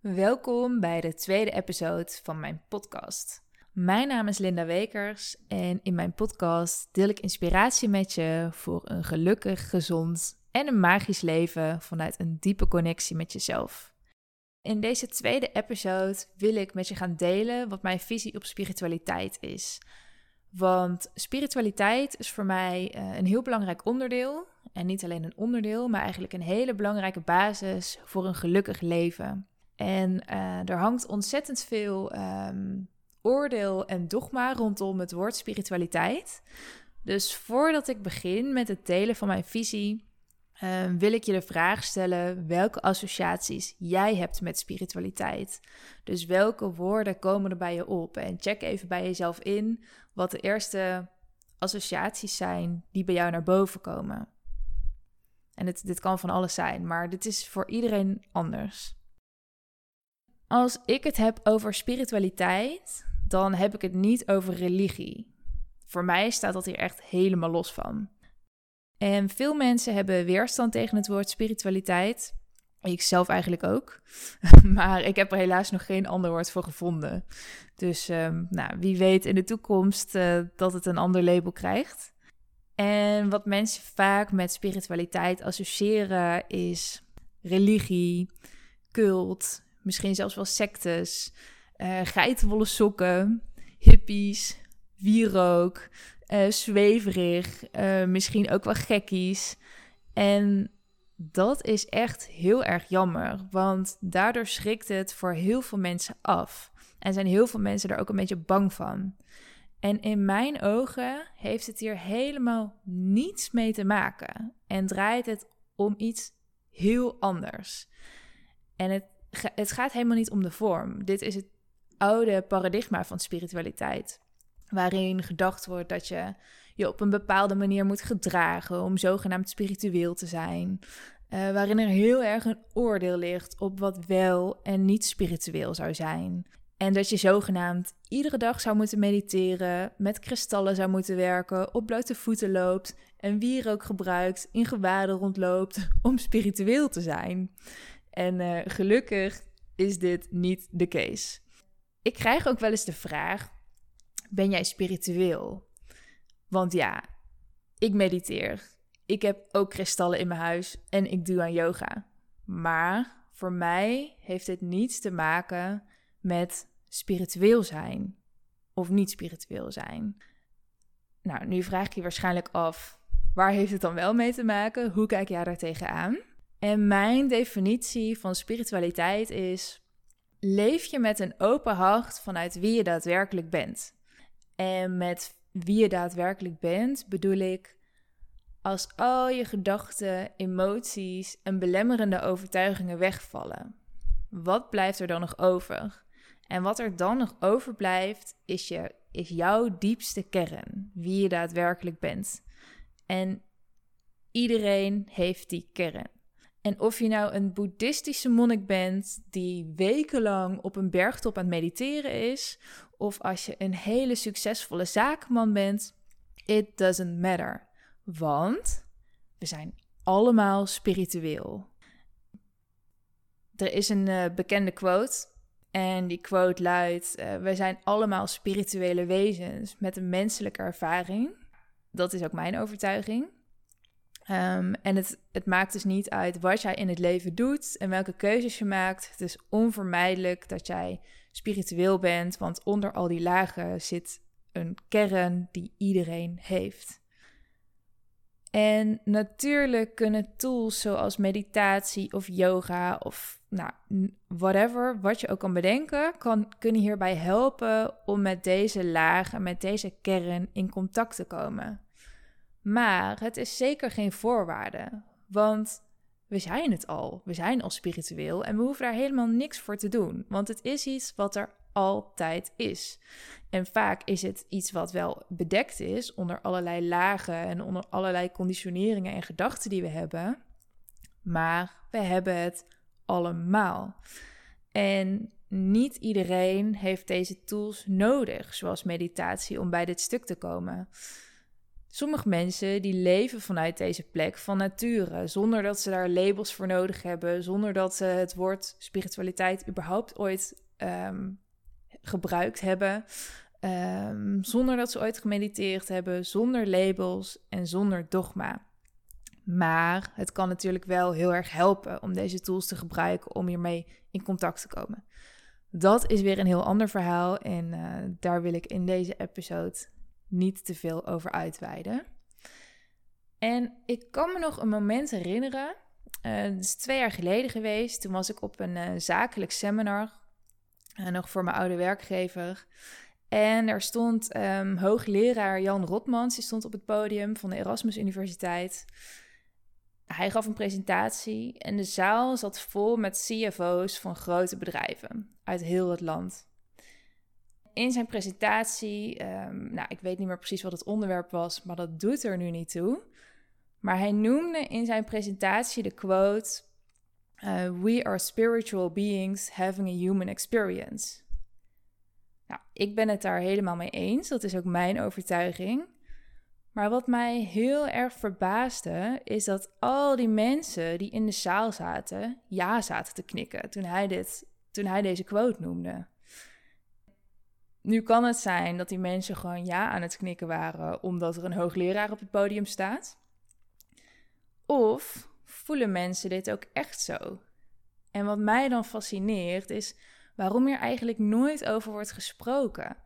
Welkom bij de tweede episode van mijn podcast. Mijn naam is Linda Wekers en in mijn podcast deel ik inspiratie met je voor een gelukkig, gezond en een magisch leven vanuit een diepe connectie met jezelf. In deze tweede episode wil ik met je gaan delen wat mijn visie op spiritualiteit is. Want spiritualiteit is voor mij eh, een heel belangrijk onderdeel. En niet alleen een onderdeel, maar eigenlijk een hele belangrijke basis voor een gelukkig leven. En uh, er hangt ontzettend veel um, oordeel en dogma rondom het woord spiritualiteit. Dus voordat ik begin met het delen van mijn visie, uh, wil ik je de vraag stellen welke associaties jij hebt met spiritualiteit. Dus welke woorden komen er bij je op? En check even bij jezelf in wat de eerste associaties zijn die bij jou naar boven komen. En het, dit kan van alles zijn, maar dit is voor iedereen anders. Als ik het heb over spiritualiteit, dan heb ik het niet over religie. Voor mij staat dat hier echt helemaal los van. En veel mensen hebben weerstand tegen het woord spiritualiteit. Ik zelf eigenlijk ook. maar ik heb er helaas nog geen ander woord voor gevonden. Dus um, nou, wie weet in de toekomst uh, dat het een ander label krijgt. En wat mensen vaak met spiritualiteit associëren is religie, cult, misschien zelfs wel sectes, uh, geitenwolle sokken, hippies, wierook, uh, zweverig, uh, misschien ook wel gekkies. En dat is echt heel erg jammer, want daardoor schrikt het voor heel veel mensen af. En zijn heel veel mensen er ook een beetje bang van. En in mijn ogen heeft het hier helemaal niets mee te maken. En draait het om iets heel anders. En het, het gaat helemaal niet om de vorm. Dit is het oude paradigma van spiritualiteit. Waarin gedacht wordt dat je je op een bepaalde manier moet gedragen om zogenaamd spiritueel te zijn. Uh, waarin er heel erg een oordeel ligt op wat wel en niet spiritueel zou zijn. En dat je zogenaamd iedere dag zou moeten mediteren, met kristallen zou moeten werken, op blote voeten loopt en wierook gebruikt, in gewaden rondloopt om spiritueel te zijn. En uh, gelukkig is dit niet de case. Ik krijg ook wel eens de vraag: ben jij spiritueel? Want ja, ik mediteer. Ik heb ook kristallen in mijn huis en ik doe aan yoga. Maar voor mij heeft dit niets te maken met spiritueel zijn of niet spiritueel zijn. Nou, nu vraag ik je waarschijnlijk af, waar heeft het dan wel mee te maken? Hoe kijk jij daar tegenaan? En mijn definitie van spiritualiteit is: leef je met een open hart vanuit wie je daadwerkelijk bent. En met wie je daadwerkelijk bent bedoel ik als al je gedachten, emoties en belemmerende overtuigingen wegvallen. Wat blijft er dan nog over? En wat er dan nog overblijft, is, je, is jouw diepste kern, wie je daadwerkelijk bent. En iedereen heeft die kern. En of je nou een boeddhistische monnik bent die wekenlang op een bergtop aan het mediteren is, of als je een hele succesvolle zakenman bent, it doesn't matter. Want we zijn allemaal spiritueel. Er is een uh, bekende quote en die quote luidt: uh, We zijn allemaal spirituele wezens met een menselijke ervaring. Dat is ook mijn overtuiging. Um, en het, het maakt dus niet uit wat jij in het leven doet en welke keuzes je maakt. Het is onvermijdelijk dat jij spiritueel bent, want onder al die lagen zit een kern die iedereen heeft. En natuurlijk kunnen tools zoals meditatie of yoga of nou, whatever, wat je ook kan bedenken, kan, kunnen hierbij helpen om met deze lagen, met deze kern in contact te komen. Maar het is zeker geen voorwaarde, want we zijn het al. We zijn al spiritueel en we hoeven daar helemaal niks voor te doen, want het is iets wat er altijd is. En vaak is het iets wat wel bedekt is onder allerlei lagen en onder allerlei conditioneringen en gedachten die we hebben. Maar we hebben het allemaal. En niet iedereen heeft deze tools nodig, zoals meditatie, om bij dit stuk te komen. Sommige mensen die leven vanuit deze plek van nature, zonder dat ze daar labels voor nodig hebben, zonder dat ze het woord spiritualiteit überhaupt ooit um, gebruikt hebben, um, zonder dat ze ooit gemediteerd hebben, zonder labels en zonder dogma. Maar het kan natuurlijk wel heel erg helpen om deze tools te gebruiken om hiermee in contact te komen. Dat is weer een heel ander verhaal en uh, daar wil ik in deze episode niet te veel over uitweiden. En ik kan me nog een moment herinneren. Uh, het is twee jaar geleden geweest. Toen was ik op een uh, zakelijk seminar. Uh, nog voor mijn oude werkgever. En er stond um, hoogleraar Jan Rotmans. Die stond op het podium van de Erasmus Universiteit. Hij gaf een presentatie en de zaal zat vol met CFO's van grote bedrijven uit heel het land in zijn presentatie, um, nou, ik weet niet meer precies wat het onderwerp was, maar dat doet er nu niet toe. Maar hij noemde in zijn presentatie de quote: uh, We are spiritual beings having a human experience. Nou, ik ben het daar helemaal mee eens. Dat is ook mijn overtuiging. Maar wat mij heel erg verbaasde, is dat al die mensen die in de zaal zaten, ja zaten te knikken toen hij, dit, toen hij deze quote noemde. Nu kan het zijn dat die mensen gewoon ja aan het knikken waren omdat er een hoogleraar op het podium staat. Of voelen mensen dit ook echt zo? En wat mij dan fascineert is waarom hier eigenlijk nooit over wordt gesproken.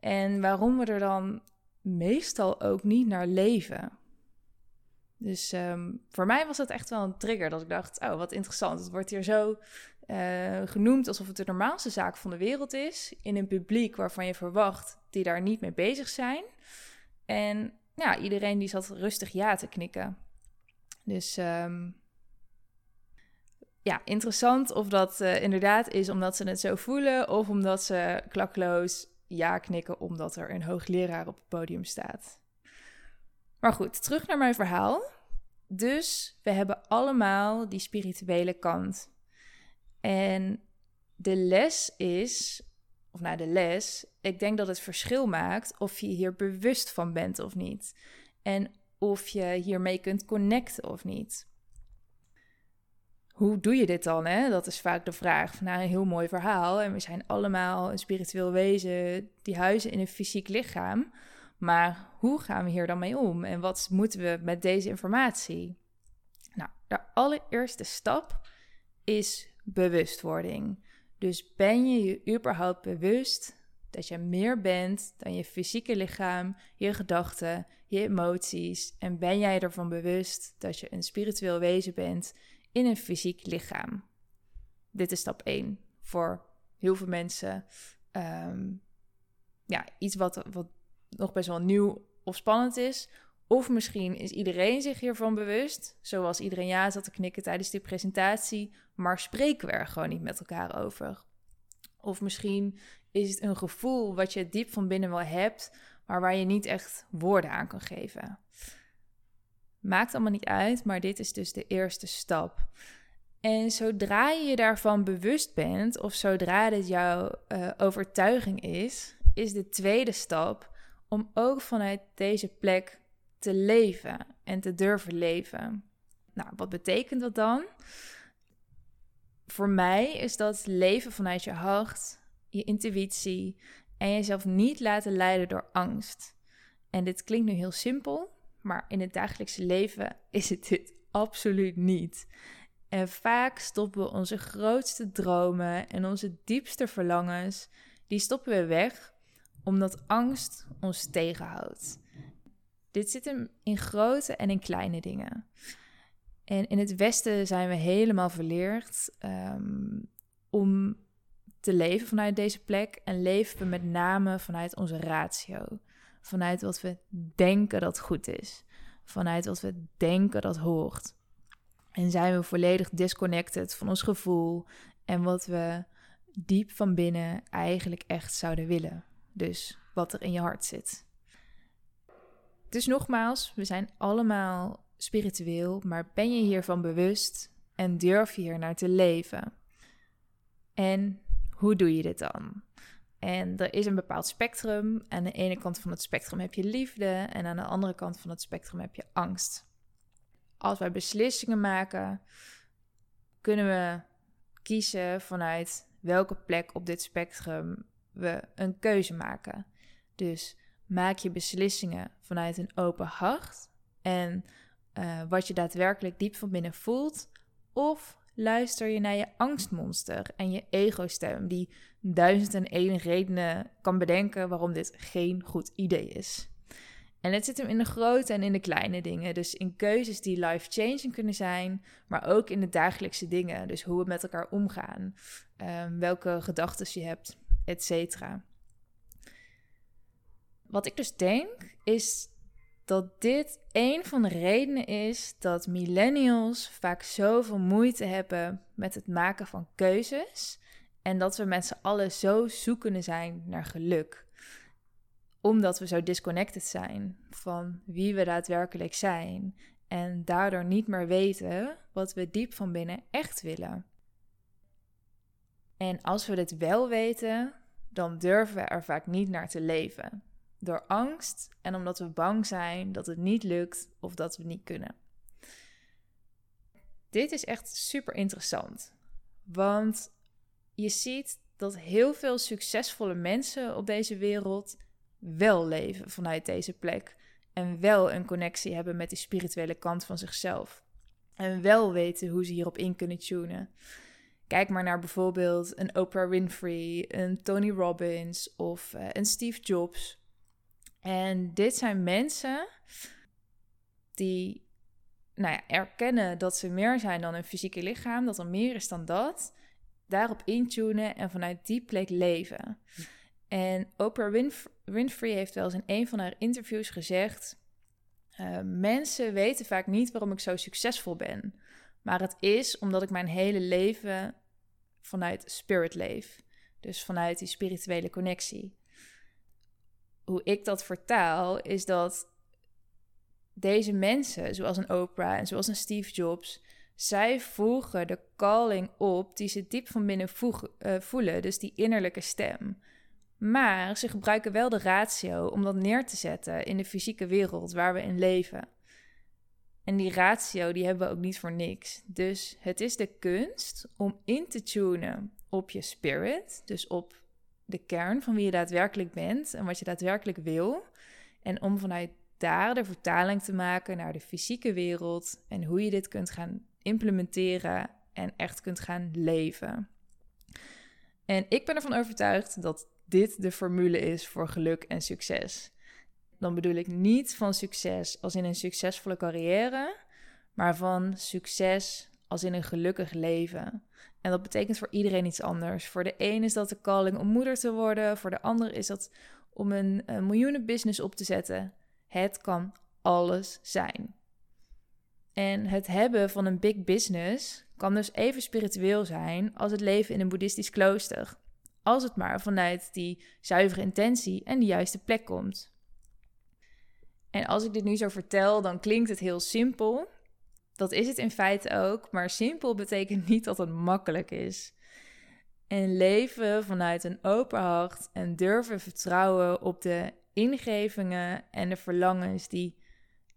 En waarom we er dan meestal ook niet naar leven. Dus ehm, voor mij was dat echt wel een trigger dat ik dacht, oh wat interessant, het wordt hier zo uh, genoemd alsof het de normaalste zaak van de wereld is. In een publiek waarvan je verwacht die daar niet mee bezig zijn. En ja, iedereen die zat rustig ja te knikken. Dus um, ja, interessant of dat uh, inderdaad is omdat ze het zo voelen of omdat ze klakloos ja knikken omdat er een hoogleraar op het podium staat. Maar goed, terug naar mijn verhaal. Dus we hebben allemaal die spirituele kant. En de les is, of nou de les, ik denk dat het verschil maakt of je hier bewust van bent of niet. En of je hiermee kunt connecten of niet. Hoe doe je dit dan? Hè? Dat is vaak de vraag. Nou, een heel mooi verhaal. En we zijn allemaal een spiritueel wezen die huizen in een fysiek lichaam. Maar hoe gaan we hier dan mee om? En wat moeten we met deze informatie? Nou, de allereerste stap is bewustwording. Dus ben je je überhaupt bewust dat je meer bent dan je fysieke lichaam, je gedachten, je emoties? En ben jij ervan bewust dat je een spiritueel wezen bent in een fysiek lichaam? Dit is stap 1 voor heel veel mensen. Ehm, ja, iets wat, wat nog best wel nieuw of spannend is. Of misschien is iedereen zich hiervan bewust, zoals iedereen ja zat te knikken tijdens die presentatie, maar spreken we er gewoon niet met elkaar over. Of misschien is het een gevoel wat je diep van binnen wel hebt, maar waar je niet echt woorden aan kan geven. Maakt allemaal niet uit, maar dit is dus de eerste stap. En zodra je je daarvan bewust bent, of zodra dit jouw uh, overtuiging is, is de tweede stap om ook vanuit deze plek te leven en te durven leven. Nou, wat betekent dat dan? Voor mij is dat leven vanuit je hart, je intuïtie en jezelf niet laten leiden door angst. En dit klinkt nu heel simpel, maar in het dagelijkse leven is het dit absoluut niet. En vaak stoppen we onze grootste dromen en onze diepste verlangens, die stoppen we weg omdat angst ons tegenhoudt. Dit zit hem in grote en in kleine dingen. En in het Westen zijn we helemaal verleerd ehm, om te leven vanuit deze plek. En leven we met name vanuit onze ratio. Vanuit wat we denken dat goed is. Vanuit wat we denken dat hoort. En zijn we volledig disconnected van ons gevoel en wat we diep van binnen eigenlijk echt zouden willen. Dus wat er in je hart zit. Dus nogmaals, we zijn allemaal spiritueel, maar ben je hiervan bewust en durf je hier naar te leven? En hoe doe je dit dan? En er is een bepaald spectrum. Aan de ene kant van het spectrum heb je liefde en aan de andere kant van het spectrum heb je angst. Als wij beslissingen maken, kunnen we kiezen vanuit welke plek op dit spectrum we een keuze maken. Dus maak je beslissingen vanuit een open hart en uh, wat je daadwerkelijk diep van binnen voelt, of luister je naar je angstmonster en je ego-stem, die duizend en één redenen kan bedenken waarom dit geen goed idee is. En het zit hem in de grote en in de kleine dingen. Dus in keuzes die life-changing kunnen zijn, maar ook in de dagelijkse dingen. Dus hoe we met elkaar omgaan, um, welke gedachten je hebt, et cetera. Wat ik dus denk, is dat dit een van de redenen is dat millennials vaak zoveel moeite hebben met het maken van keuzes. En dat we met z'n allen zo zoekende zijn naar geluk. Omdat we zo disconnected zijn van wie we daadwerkelijk zijn. En daardoor niet meer weten wat we diep van binnen echt willen. En als we dit wel weten, dan durven we er vaak niet naar te leven door angst en omdat we bang zijn dat het niet lukt of dat we niet kunnen. Dit is echt super interessant, want je ziet dat heel veel succesvolle mensen op deze wereld wel leven vanuit deze plek en wel een connectie hebben met die spirituele kant van zichzelf en wel weten hoe ze hierop in kunnen tunen. Kijk maar naar bijvoorbeeld een Oprah Winfrey, een Tony Robbins of uh, een Steve Jobs. En dit zijn mensen die nou ja, erkennen dat ze meer zijn dan een fysieke lichaam, dat er meer is dan dat, daarop intunen en vanuit die plek leven. En Oprah Winfrey heeft wel eens in een van haar interviews gezegd: uh, Mensen weten vaak niet waarom ik zo succesvol ben, maar het is omdat ik mijn hele leven vanuit spirit leef. Dus vanuit die spirituele connectie hoe ik dat vertaal, is dat deze mensen, zoals een Oprah en zoals een Steve Jobs, zij voegen de calling op die ze diep van binnen uh, voelen, dus die innerlijke stem. Maar ze gebruiken wel de ratio om dat neer te zetten in de fysieke wereld waar we in leven. En die ratio die hebben we ook niet voor niks. Dus het is de kunst om in te tunen op je spirit, dus op de kern van wie je daadwerkelijk bent en wat je daadwerkelijk wil. En om vanuit daar de vertaling te maken naar de fysieke wereld en hoe je dit kunt gaan implementeren en echt kunt gaan leven. En ik ben ervan overtuigd dat dit de formule is voor geluk en succes. Dan bedoel ik niet van succes als in een succesvolle carrière, maar van succes als in een gelukkig leven. En dat betekent voor iedereen iets anders. Voor de een is dat de calling om moeder te worden. Voor de ander is dat om een, een miljoenenbusiness op te zetten. Het kan alles zijn. En het hebben van een big business kan dus even spiritueel zijn als het leven in een boeddhistisch klooster. Als het maar vanuit die zuivere intentie en de juiste plek komt. En als ik dit nu zo vertel, dan klinkt het heel simpel. Dat is het in feite ook, maar simpel betekent niet dat het makkelijk is. En leven vanuit een open hart en durven vertrouwen op de ingevingen en de verlangens die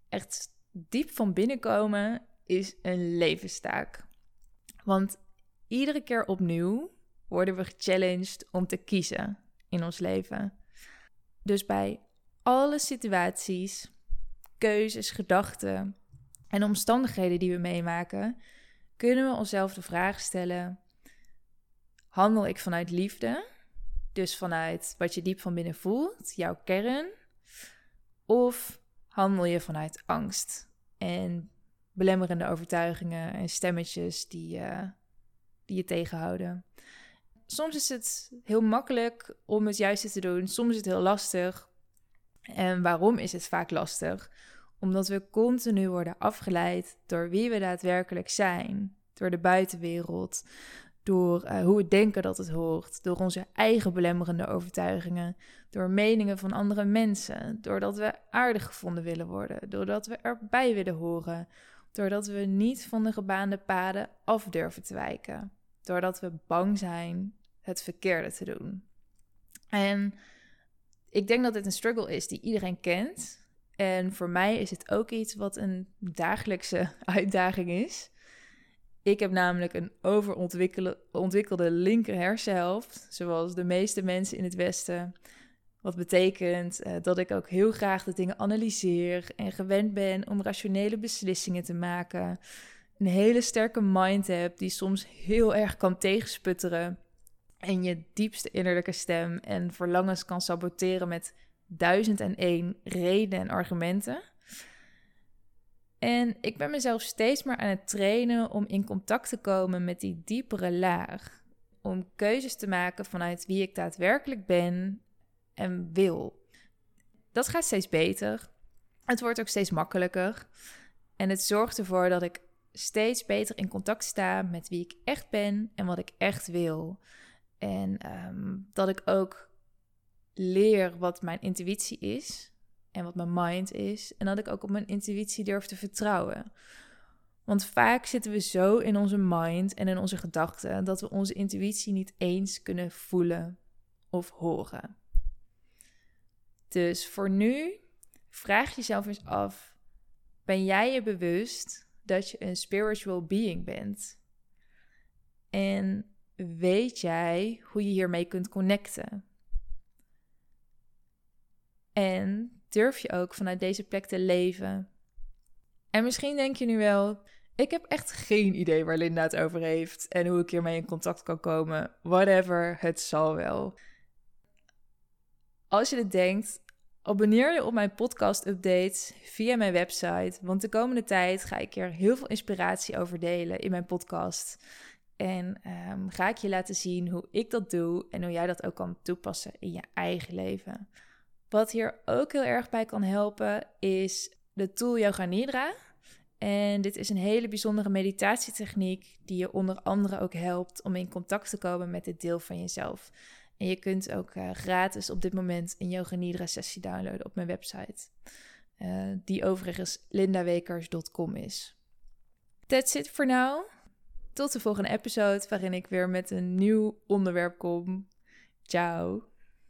echt diep van binnen komen, is een levenstaak. Want iedere keer opnieuw worden we gechallenged om te kiezen in ons leven. Dus bij alle situaties, keuzes, gedachten en omstandigheden die we meemaken, kunnen we onszelf de vraag stellen: handel ik vanuit liefde? Dus vanuit wat je diep van binnen voelt, jouw kern? Of handel je vanuit angst en belemmerende overtuigingen en stemmetjes die, uh, die je tegenhouden? Soms is het heel makkelijk om het juiste te doen, soms is het heel lastig. En waarom is het vaak lastig? Omdat we continu worden afgeleid door wie we daadwerkelijk zijn, door de buitenwereld, door uh, hoe we denken dat het hoort, door onze eigen belemmerende overtuigingen, door meningen van andere mensen, doordat we aardig gevonden willen worden, doordat we erbij willen horen, doordat we niet van de gebaande paden af durven te wijken, doordat we bang zijn het verkeerde te doen. En ik denk dat dit een struggle is die iedereen kent. En voor mij is het ook iets wat een dagelijkse uitdaging is. Ik heb namelijk een overontwikkelde linker hersenhelft, zoals de meeste mensen in het Westen. Wat betekent uh, dat ik ook heel graag de dingen analyseer en gewend ben om rationele beslissingen te maken. Een hele sterke mind heb die soms heel erg kan tegensputteren. En je diepste innerlijke stem en verlangens kan saboteren met duizend en één redenen en argumenten. En ik ben mezelf steeds maar aan het trainen om in contact te komen met die diepere laag. Om keuzes te maken vanuit wie ik daadwerkelijk ben en wil. Dat gaat steeds beter. Het wordt ook steeds makkelijker. En het zorgt ervoor dat ik steeds beter in contact sta met wie ik echt ben en wat ik echt wil. En ehm, dat ik ook leer wat mijn intuïtie is en wat mijn mind is. En dat ik ook op mijn intuïtie durf te vertrouwen. Want vaak zitten we zo in onze mind en in onze gedachten dat we onze intuïtie niet eens kunnen voelen of horen. Dus voor nu vraag jezelf eens af: ben jij je bewust dat je een spiritual being bent? En weet jij hoe je hiermee kunt connecten? En durf je ook vanuit deze plek te leven? En misschien denk je nu wel: ik heb echt geen idee waar Linda het over heeft en hoe ik hiermee in contact kan komen. Whatever, het zal wel. Als je dit denkt, abonneer je op mijn podcast-updates via mijn website. Want de komende tijd ga ik er heel veel inspiratie over delen in mijn podcast. En um, ga ik je laten zien hoe ik dat doe en hoe jij dat ook kan toepassen in je eigen leven. Wat hier ook heel erg bij kan helpen is de tool Yoga Nidra. En dit is een hele bijzondere meditatietechniek die je onder andere ook helpt om in contact te komen met dit deel van jezelf. En je kunt ook uh, gratis op dit moment een Yoga Nidra sessie downloaden op mijn website. Uh, die overigens lindawekers.com is. That's it for now. Tot de volgende episode waarin ik weer met een nieuw onderwerp kom. Ciao.